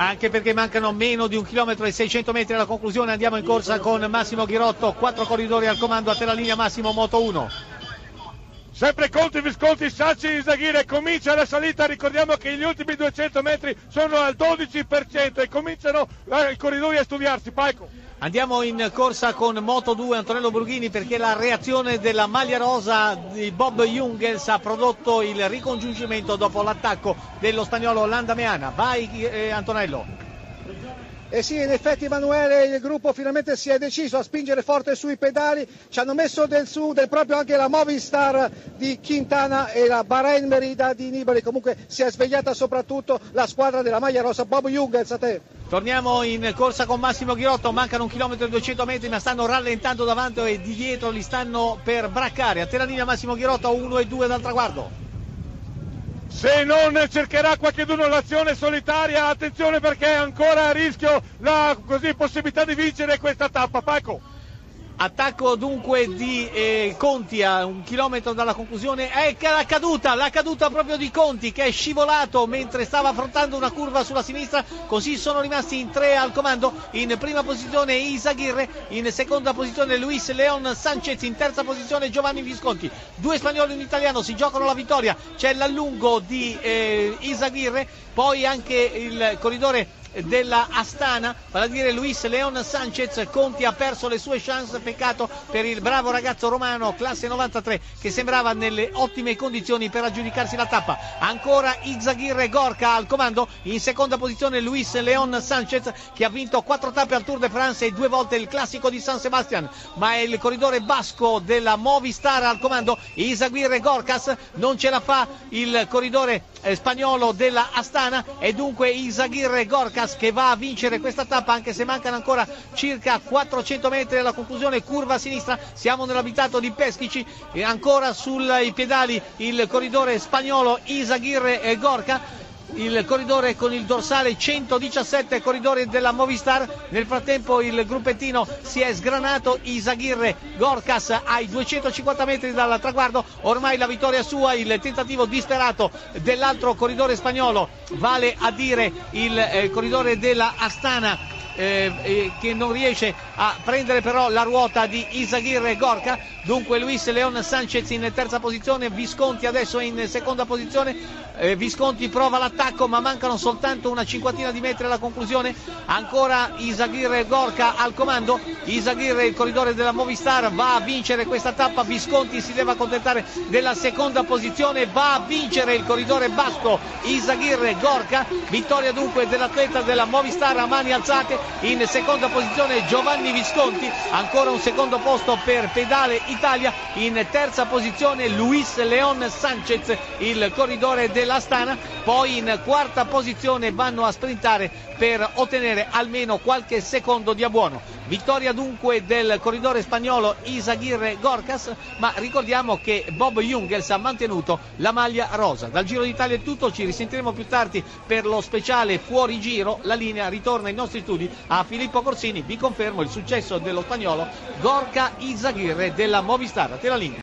Anche perché mancano meno di un chilometro e 600 metri alla conclusione, andiamo in corsa con Massimo Ghirotto, quattro corridori al comando a terra linea Massimo Moto 1. Sempre Conti, Visconti, Sacci, Isaghire, comincia la salita, ricordiamo che gli ultimi 200 metri sono al 12% e cominciano eh, i corridori a studiarsi, Paico. Andiamo in corsa con Moto 2 Antonello Burghini perché la reazione della maglia rosa di Bob Jungels ha prodotto il ricongiungimento dopo l'attacco dello spagnolo Landa Meana. Vai eh, Antonello. Eh sì, in effetti Emanuele, il gruppo finalmente si è deciso a spingere forte sui pedali, ci hanno messo del su, del proprio anche la Movistar di Quintana e la Bahrain Merida di Nibali, comunque si è svegliata soprattutto la squadra della maglia rossa, Bob Jungels a te. Torniamo in corsa con Massimo Ghirotto, mancano un chilometro e 200 metri ma stanno rallentando davanti e di dietro li stanno per braccare. A te la linea Massimo Ghirotto 1 e 2 dal traguardo se non cercherà qualcheduno l'azione solitaria, attenzione perché è ancora a rischio la così, possibilità di vincere questa tappa. Paco. Attacco dunque di eh, Conti a un chilometro dalla conclusione. Ecco la caduta, la caduta proprio di Conti che è scivolato mentre stava affrontando una curva sulla sinistra. Così sono rimasti in tre al comando. In prima posizione Isaguirre, in seconda posizione Luis Leon Sanchez, in terza posizione Giovanni Visconti. Due spagnoli e un italiano si giocano la vittoria. C'è l'allungo di eh, Isaguirre, poi anche il corridore della Astana, vale a dire Luis Leon Sanchez. Conti ha perso le sue chance, peccato per il bravo ragazzo romano, classe 93, che sembrava nelle ottime condizioni per aggiudicarsi la tappa. Ancora Izzaghirre Gorka al comando, in seconda posizione Luis Leon Sanchez, che ha vinto quattro tappe al Tour de France e due volte il classico di San Sebastian, ma è il corridore basco della Movistar al comando, Izzaghirre Gorkas, non ce la fa il corridore eh, spagnolo della Astana e dunque Izzaghirre Gorkas Lucas che va a vincere questa tappa anche se mancano ancora circa 400 metri alla conclusione, curva a sinistra, siamo nell'abitato di Peschici e ancora sui pedali il corridore spagnolo Isaguirre e Gorka il corridore con il dorsale 117 corridori della Movistar. Nel frattempo il gruppettino si è sgranato. Isaghirre Gorkas ai 250 metri dal traguardo. Ormai la vittoria sua il tentativo disperato dell'altro corridore spagnolo. Vale a dire il eh, corridore della Astana eh, eh, che non riesce a prendere però la ruota di Isaghir Gorka. Dunque Luis Leon Sanchez in terza posizione, Visconti adesso in seconda posizione. Eh, Visconti prova l'attacco ma mancano soltanto una cinquantina di metri alla conclusione. Ancora Isaghir Gorka al comando. Isaghir, il corridore della Movistar, va a vincere questa tappa. Visconti si deve accontentare della seconda posizione. Va a vincere il corridore basco Isaghir Gorka. Vittoria dunque dell'atleta della Movistar a mani alzate in seconda posizione Giovanni Visconti, ancora un secondo posto per Pedale Italia, in terza posizione Luis Leon Sanchez, il corridore dell'Astana, poi in quarta posizione vanno a sprintare per ottenere almeno qualche secondo di abbuono. Vittoria dunque del corridore spagnolo Isaguirre Gorkas, ma ricordiamo che Bob Jungels ha mantenuto la maglia rosa. Dal Giro d'Italia è tutto, ci risentiremo più tardi per lo speciale fuori giro. La linea ritorna ai nostri studi a Filippo Corsini. Vi confermo il successo dello spagnolo Gorka Isaguirre della Movistar. Te la linea.